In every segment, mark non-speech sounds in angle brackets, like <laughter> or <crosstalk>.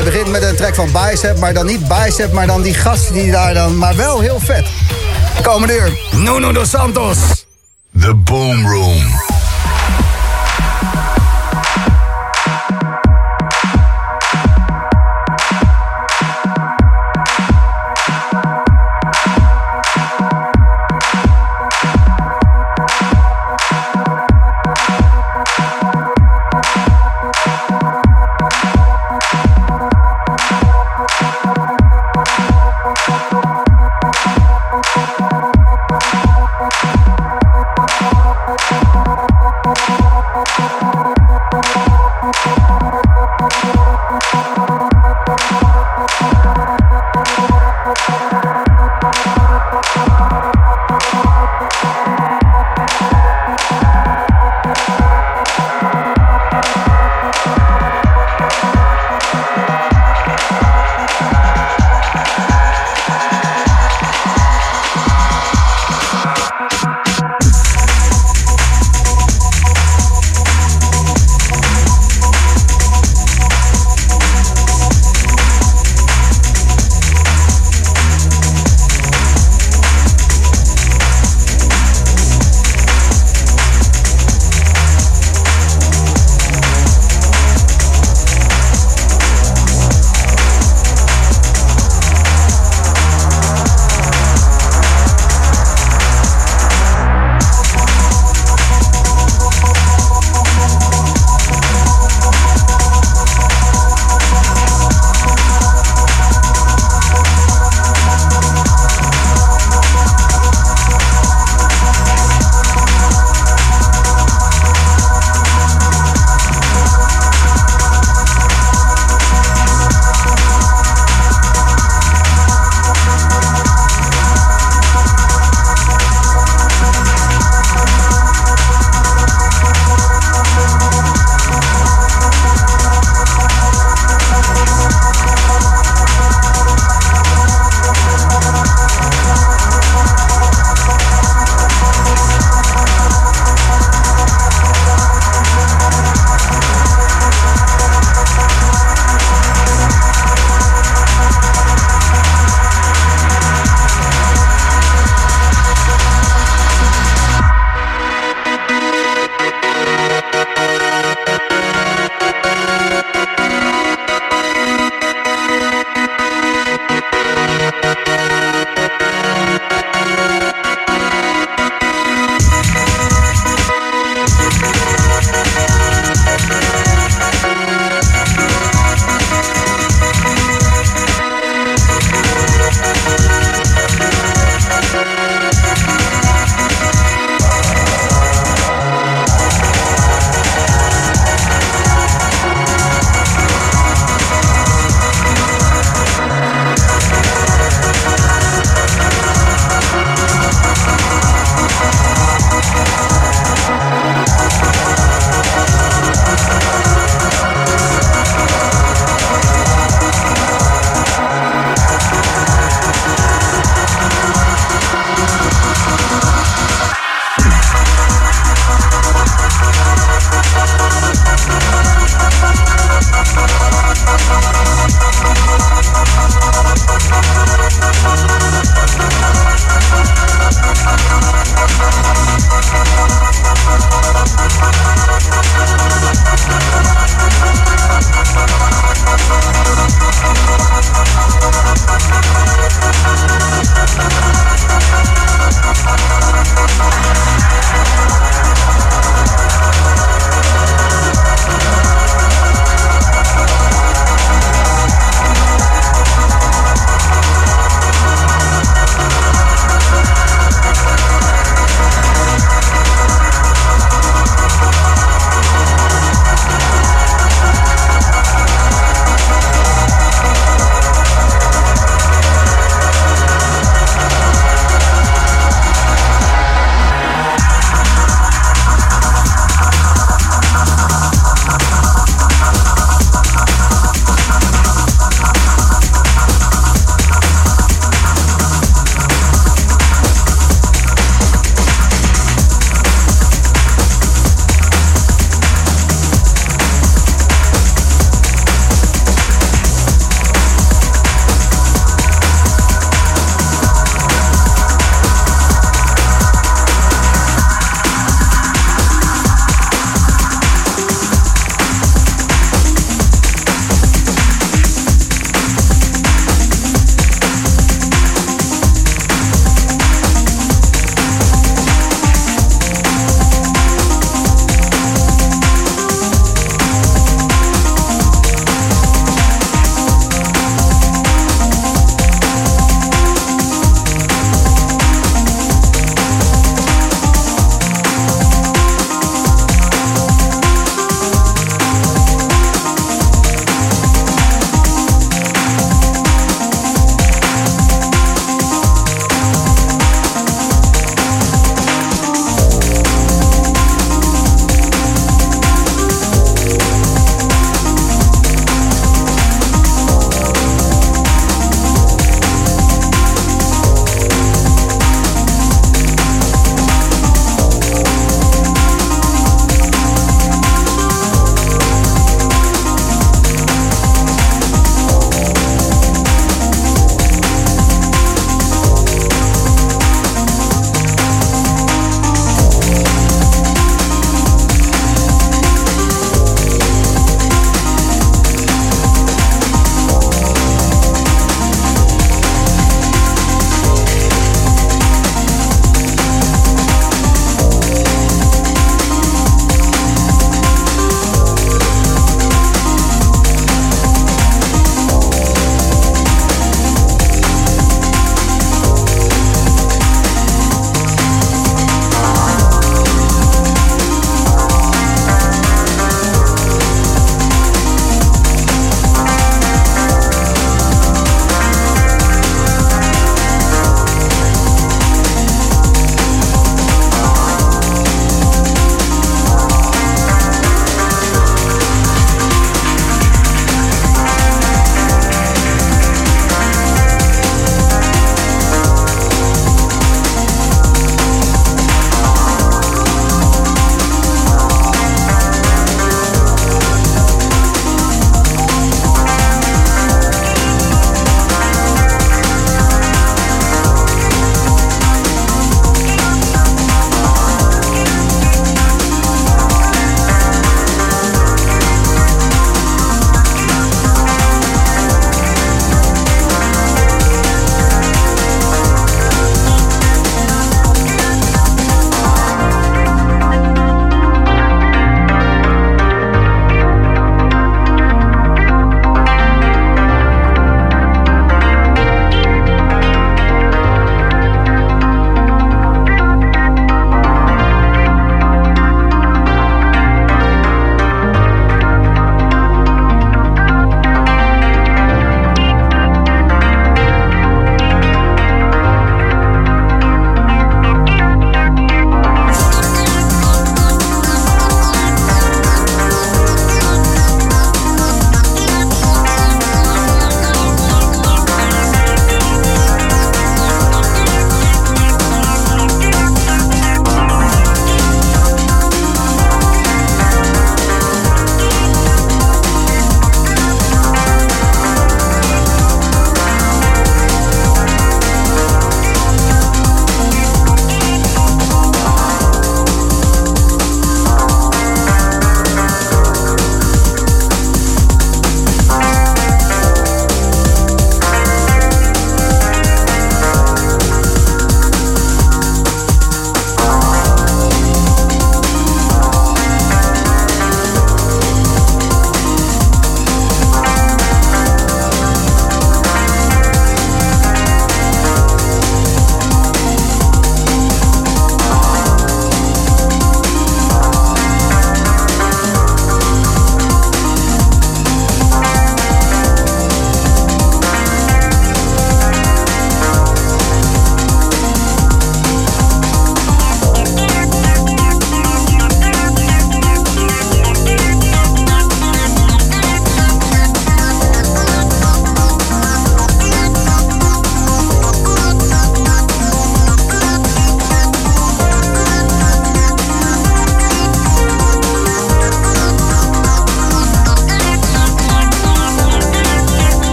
Hij begint met een track van Bicep, maar dan niet Bicep, maar dan die gasten die daar dan... Maar wel heel vet. Komende uur, Nuno dos Santos. The Boom Room.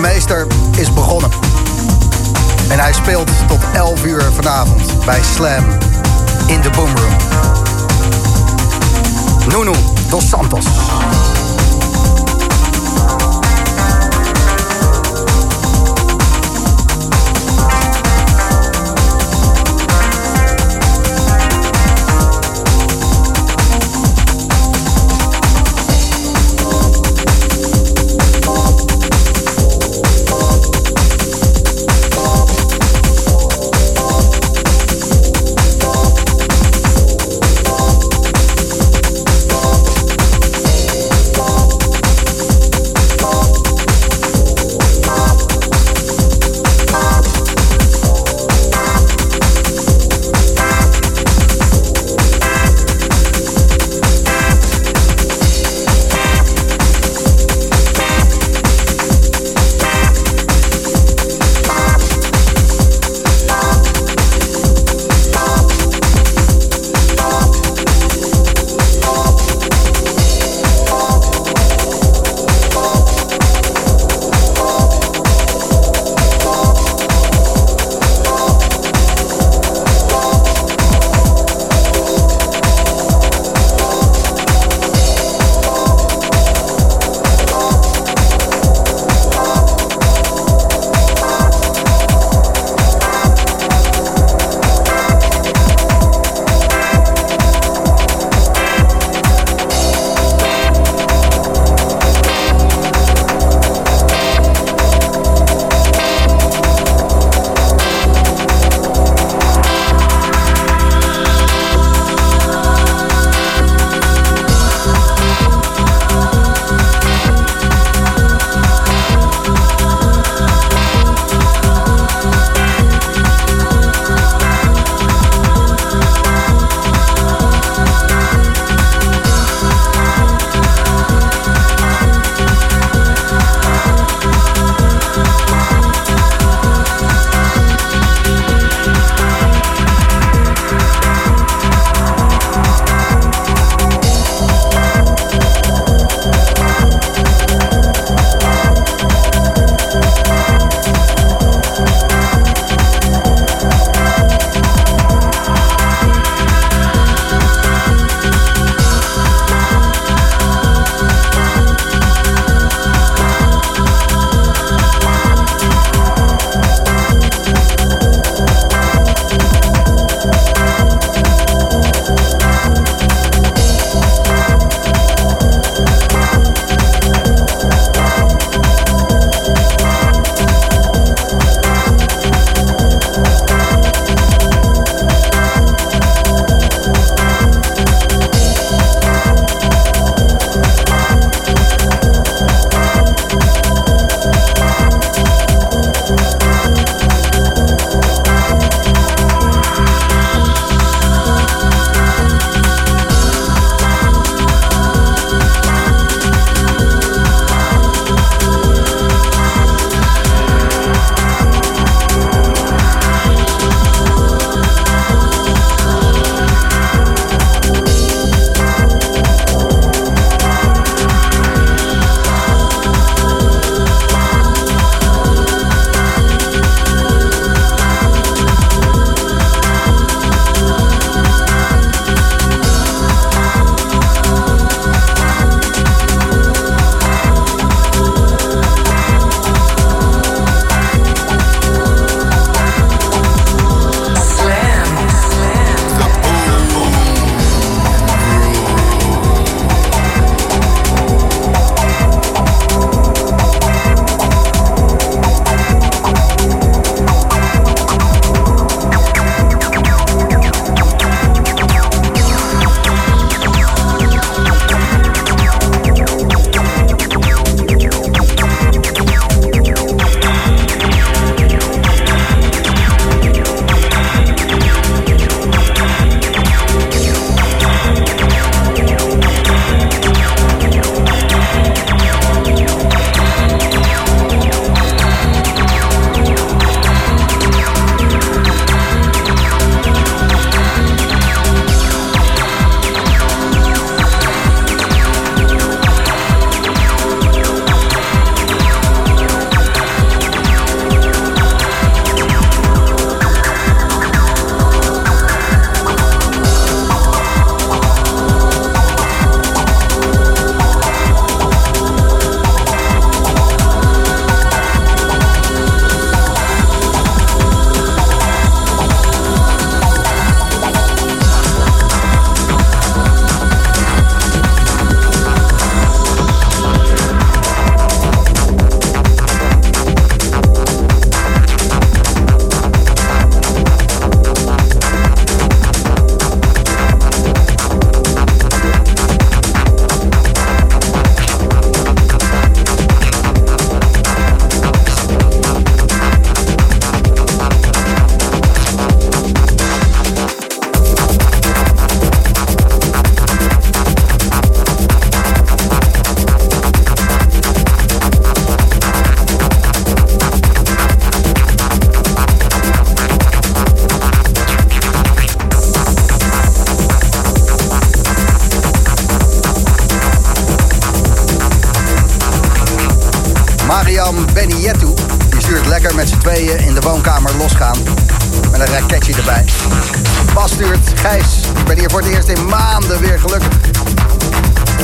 Meester is begonnen. En hij speelt tot 11 uur vanavond bij Slam in de Boomroom. Nuno dos Santos. Ben hier voor het eerst in maanden weer gelukkig.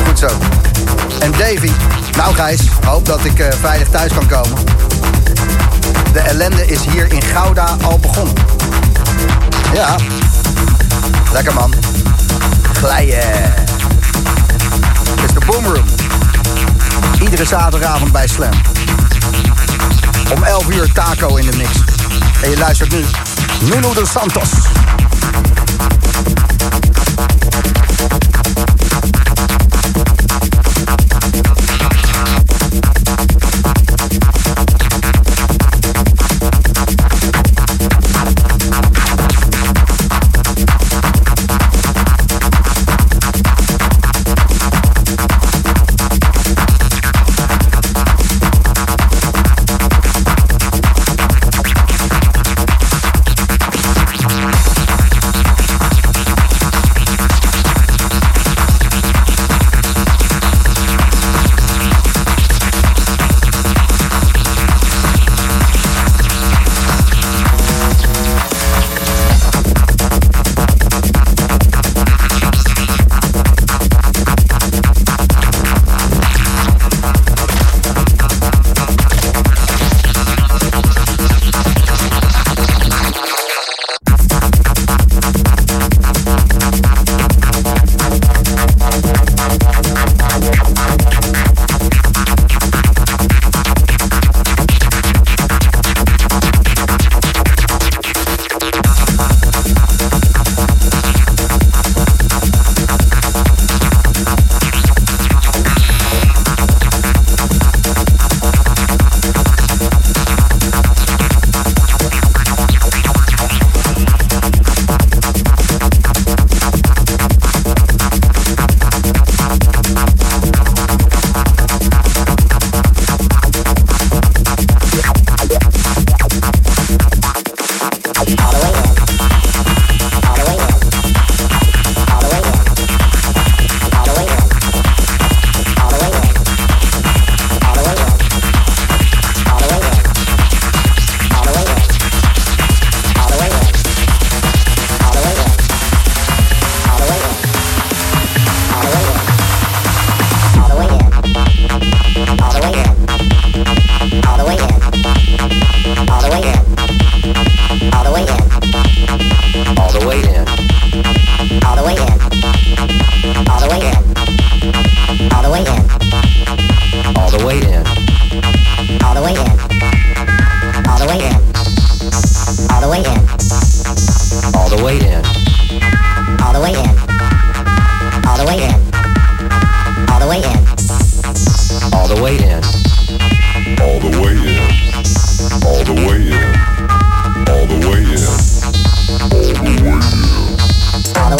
Goed zo. En Davy, nou Gijs, hoop dat ik uh, veilig thuis kan komen. De ellende is hier in Gouda al begonnen. Ja, lekker man. Glijden. Het is de Boomroom. Iedere zaterdagavond bij Slam. Om 11 uur taco in de mix. En je luistert nu Nuno de Santos.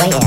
away.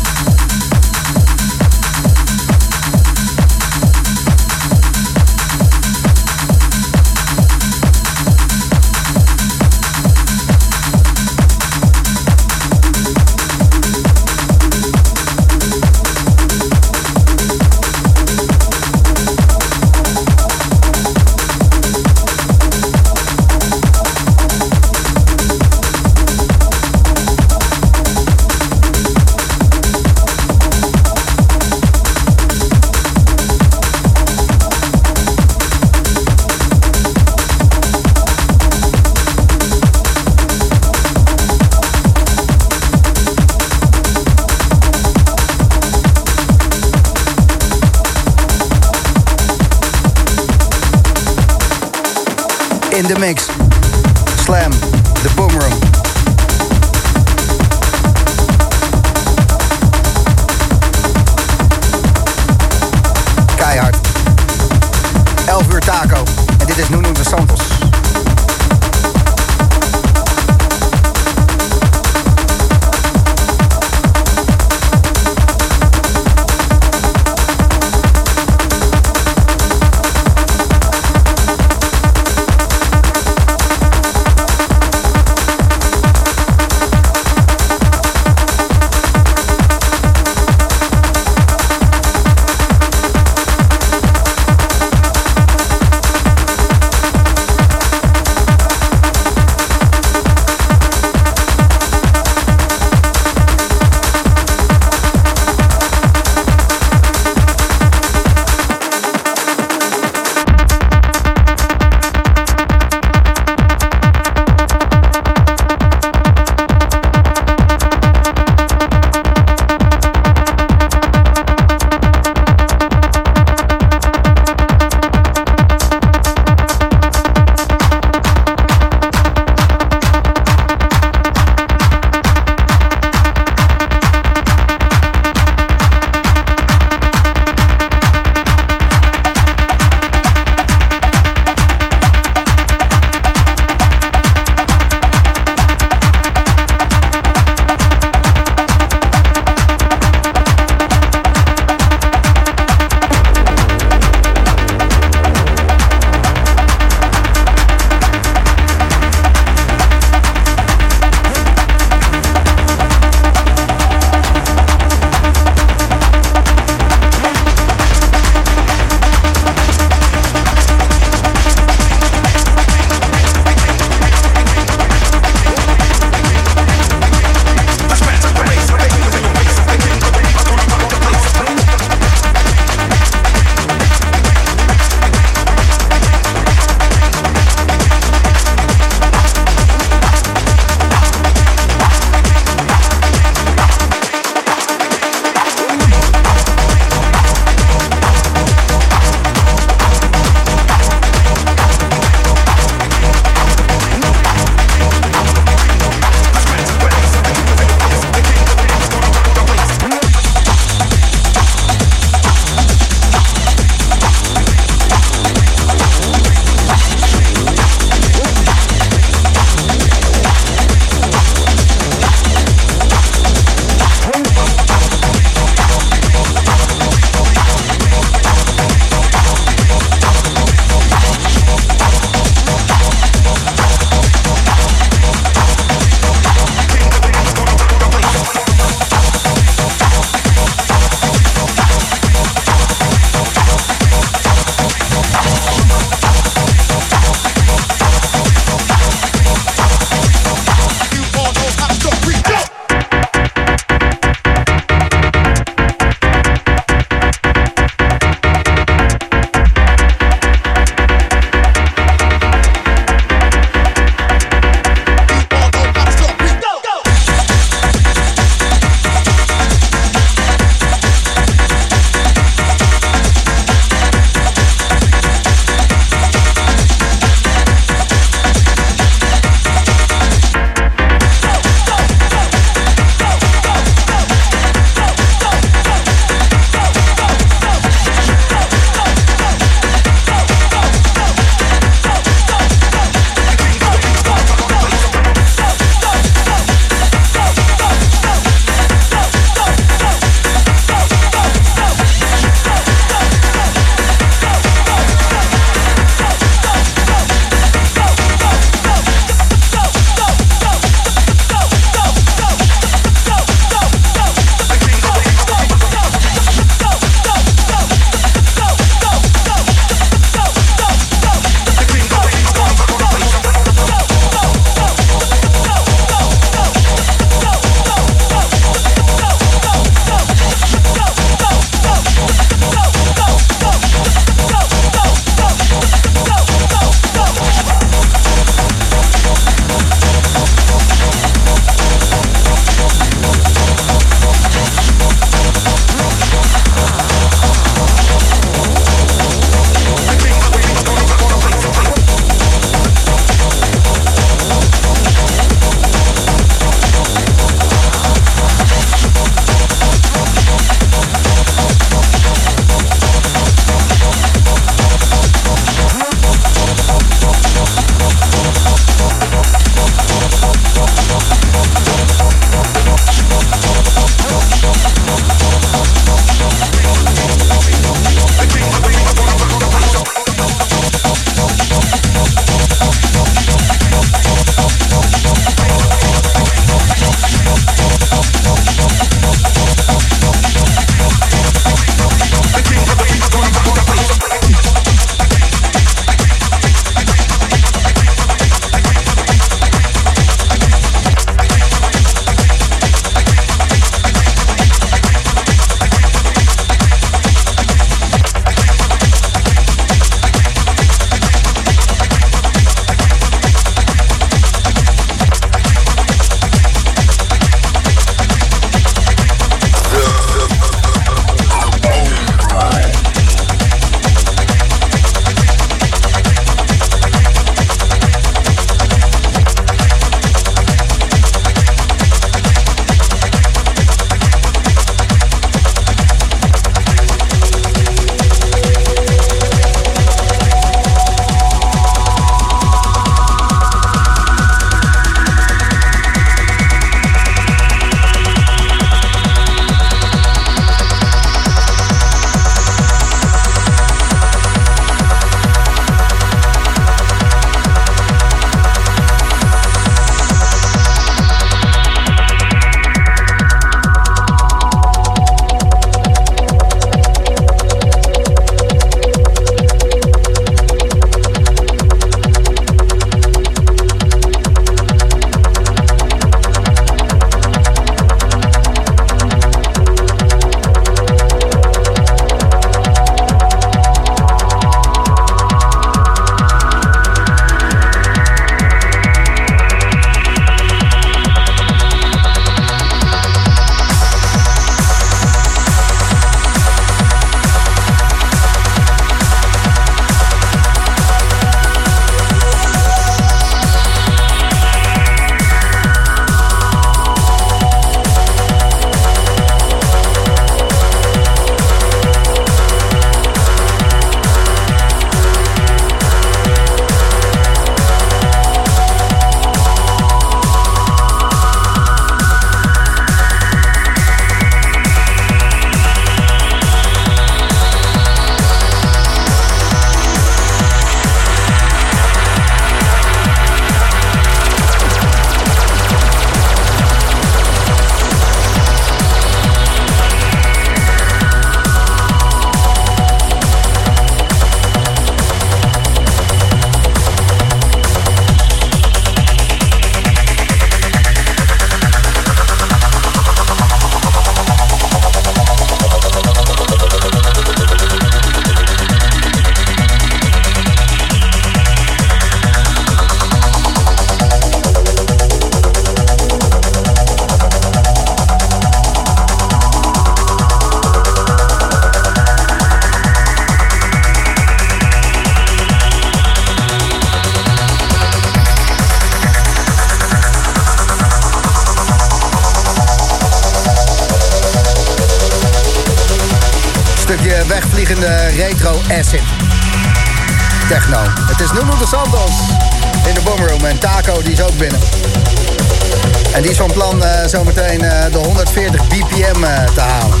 Zometeen uh, de 140 bpm uh, te halen.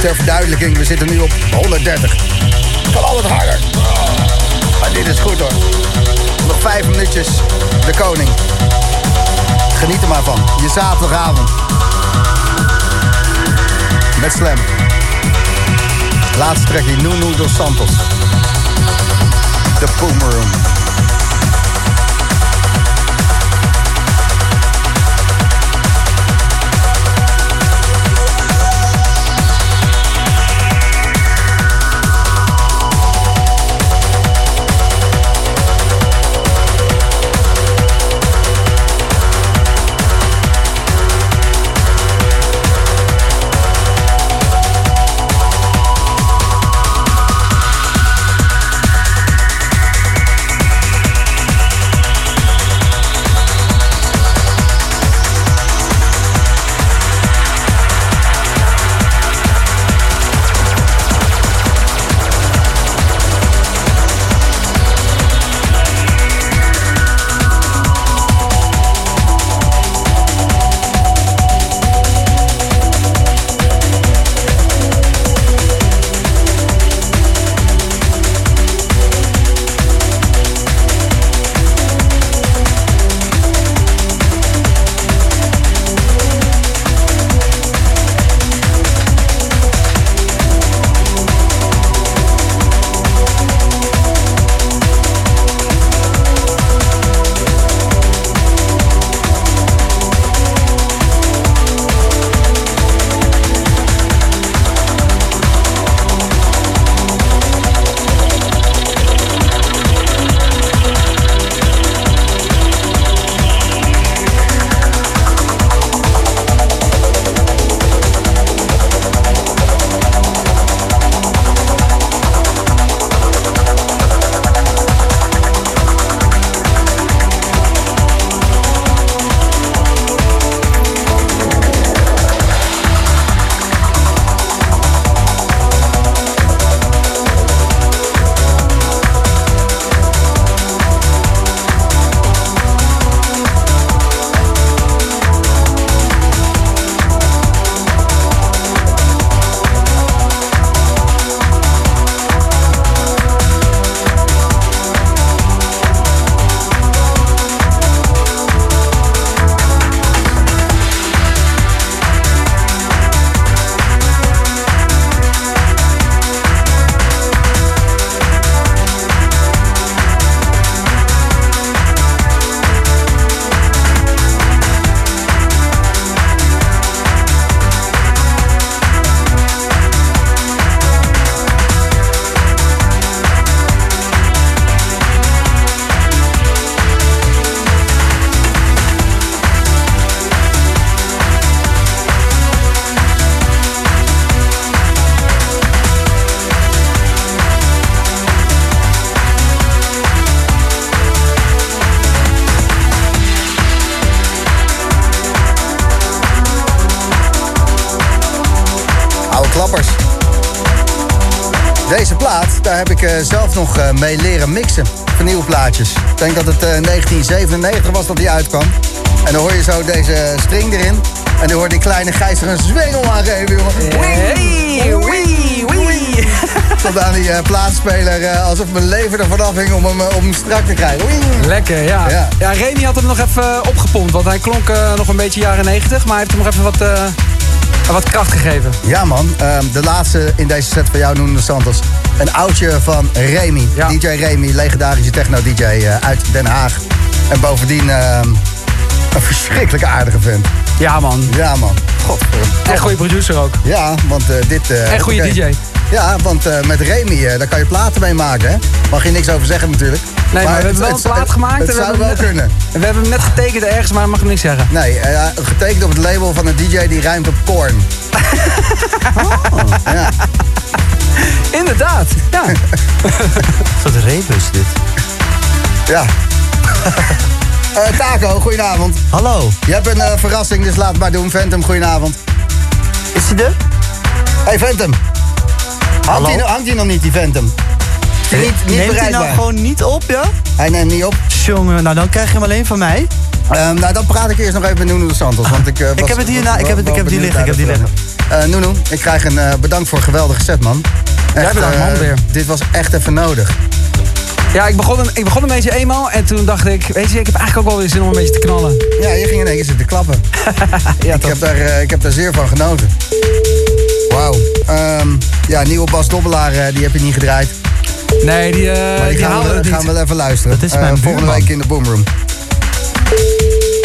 Ter verduidelijking, we zitten nu op 130. Kan altijd harder. Maar dit is goed hoor. Nog vijf minuutjes. De koning. Geniet er maar van. Je zaterdagavond. Met Slam. Laatste trekje. Nuno dos Santos. The Boomerang. daar uh, nog uh, mee leren mixen. Van nieuwe plaatjes. Ik denk dat het uh, 1997 was dat die uitkwam. En dan hoor je zo deze string erin. En dan hoort die kleine Gijs er een zwengel aan geven, jongen. Hey, wee, wee. <laughs> Tot aan die plaatspeler alsof mijn leven ervan afhing om hem, om hem strak te krijgen. Wee. Lekker, ja. ja. ja. Remy had hem nog even opgepompt, want hij klonk nog een beetje jaren 90. Maar hij heeft hem nog even wat, wat kracht gegeven. Ja man, ehm, de laatste in deze set van jou, Nuno Santos. Een oudje van Remy. DJ Remy, legendarische techno-dj uh, uit Den Haag. En bovendien uh, een verschrikkelijke aardige vent. Ja, man. Ja, man. God. En goede producer ook. Ja, want uh, dit... en goede okay. DJ. Ja, want uh, met Remy, uh, daar kan je platen mee maken, hè? Mag je niks over zeggen natuurlijk. Nee, maar, maar we hebben wel een plaat gemaakt. Het, het zou wel kunnen. We hebben hem net getekend ergens, maar mag ik niks zeggen. Nee, uh, getekend op het label van een DJ die ruimt op Korn. <laughs> oh. ja. Inderdaad, ja. <laughs> Wat rebus dit. Ja. uh, <laughs> Taco, goedenavond. Hallo. Je hebt een uh, verrassing, dus laat het maar doen. Phantom, goedenavond. Is hij er? Hey Phantom. Hangt hij, hangt hij nog niet, die Phantom? Is niet, niet Neemt hij bereikbaar? nou gewoon niet op, ja? Hij neemt niet op. Jongen, nou dan krijg je hem alleen van mij. Ehm, nou, dan praat ik eerst nog even met Nuno de Santos. Want ik, eh, was- heb het hier ik heb het- ik heb die liggen, ik heb die dat, eh, Nuno, ik krijg een eh, bedankt voor een geweldige set, man. Echt, bedankt, man, weer. Dit was echt even nodig. Ja, ik begon, een, ik begon een beetje eenmaal en toen dacht ik, weet je, ik heb eigenlijk ook wel weer zin om een beetje te knallen. Ja, je ging in één keer zitten klappen. <laughs> Ja, ik, heb daar, eh, ik heb daar zeer van genoten. Wauw. Ehm, ja, nieuwe Bas Dobbelaar, eh, die heb je niet gedraaid. Nee, die, eh Maar die, die gaan, we, het niet. gaan we wel even luisteren. Dat is Eh, mijn Volgende buurman. week in de Boomroom.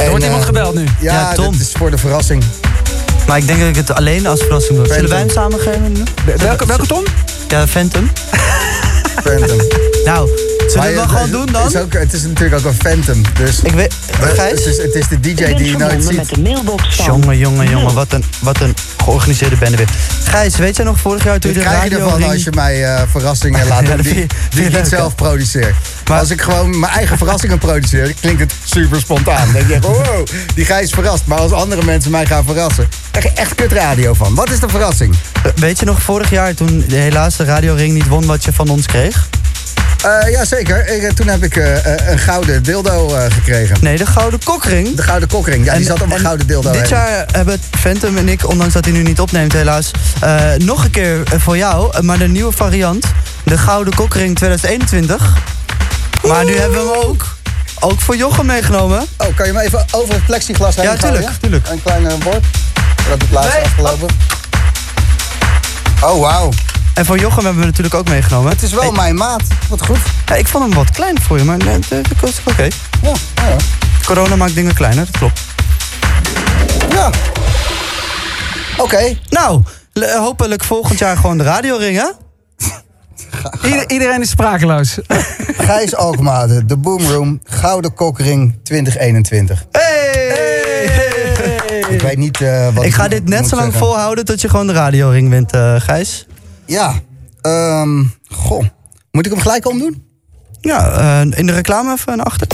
Er wordt iemand gebeld nu. Ja, Ja, Tom. dat is voor de verrassing. Maar ik denk dat ik het alleen als verrassing doe. Zullen wij hem samen geven? Welke, welke Tom? Ja, Phantom. Phantom. <laughs> Nou, zullen we hem gewoon doen dan? Het is, ook, het is natuurlijk ook een Phantom. Dus Ik weet... Gijs? het, is, het is de DJ die je nooit ziet. met de mailbox van... Jongen, jongen, jongen, wat een, wat een georganiseerde bende weer. Gijs, weet jij nog vorig jaar toen je de krijg je radio ervan als je mij eh, verrassingen laat <laughs> doen dat die, die ik niet zelf produceer. Maar als ik gewoon mijn eigen verrassingen produceer, klinkt het super spontaan. Dan denk je wow, die Gijs verrast. Maar als andere mensen mij gaan verrassen, krijg je echt kut radio van. Wat is de verrassing? Weet je nog vorig jaar toen de helaas de radioring niet won wat je van ons kreeg? Eh ja, zeker. Ik, eh, toen heb ik eh, eh, een gouden dildo eh, gekregen. Nee, de Gouden Kokring. De gouden kokring. Ja, die zat op een en gouden dildo Dit heen. jaar hebben Phantom en ik, ondanks dat hij nu niet opneemt helaas, eh, nog een keer eh, voor jou, eh, maar de nieuwe variant. De Gouden Kokring 2021. Maar nu hebben we hem ook, ook voor Jochem meegenomen. Oh, kan je me even over het plexiglas heen Ja, tuurlijk, tuurlijk. Een klein eh, bord. Dat het laatste Nee, afgelopen. Oh, wauw. En voor Jochem hebben we natuurlijk ook meegenomen. Het is wel Hey, mijn maat. Wat goed. ja, ik vond hem wat klein voor je, maar nee, dat is oké. Ja, ja. Corona maakt dingen kleiner, dat klopt. ja. Oké. Nou, hopelijk volgend jaar gewoon de radioring, hè? <laughs> Ieder- iedereen is sprakeloos. <laughs> Gijs Alkmaade, de Boomroom, Gouden Kokring 2021. Ik weet niet eh, wat Ik ga dit net zo lang zeggen. volhouden tot je gewoon de radioring wint, eh, Gijs. Ja. ehm, goh. Moet ik hem gelijk omdoen? Ja, eh, in de reclame even naar achter.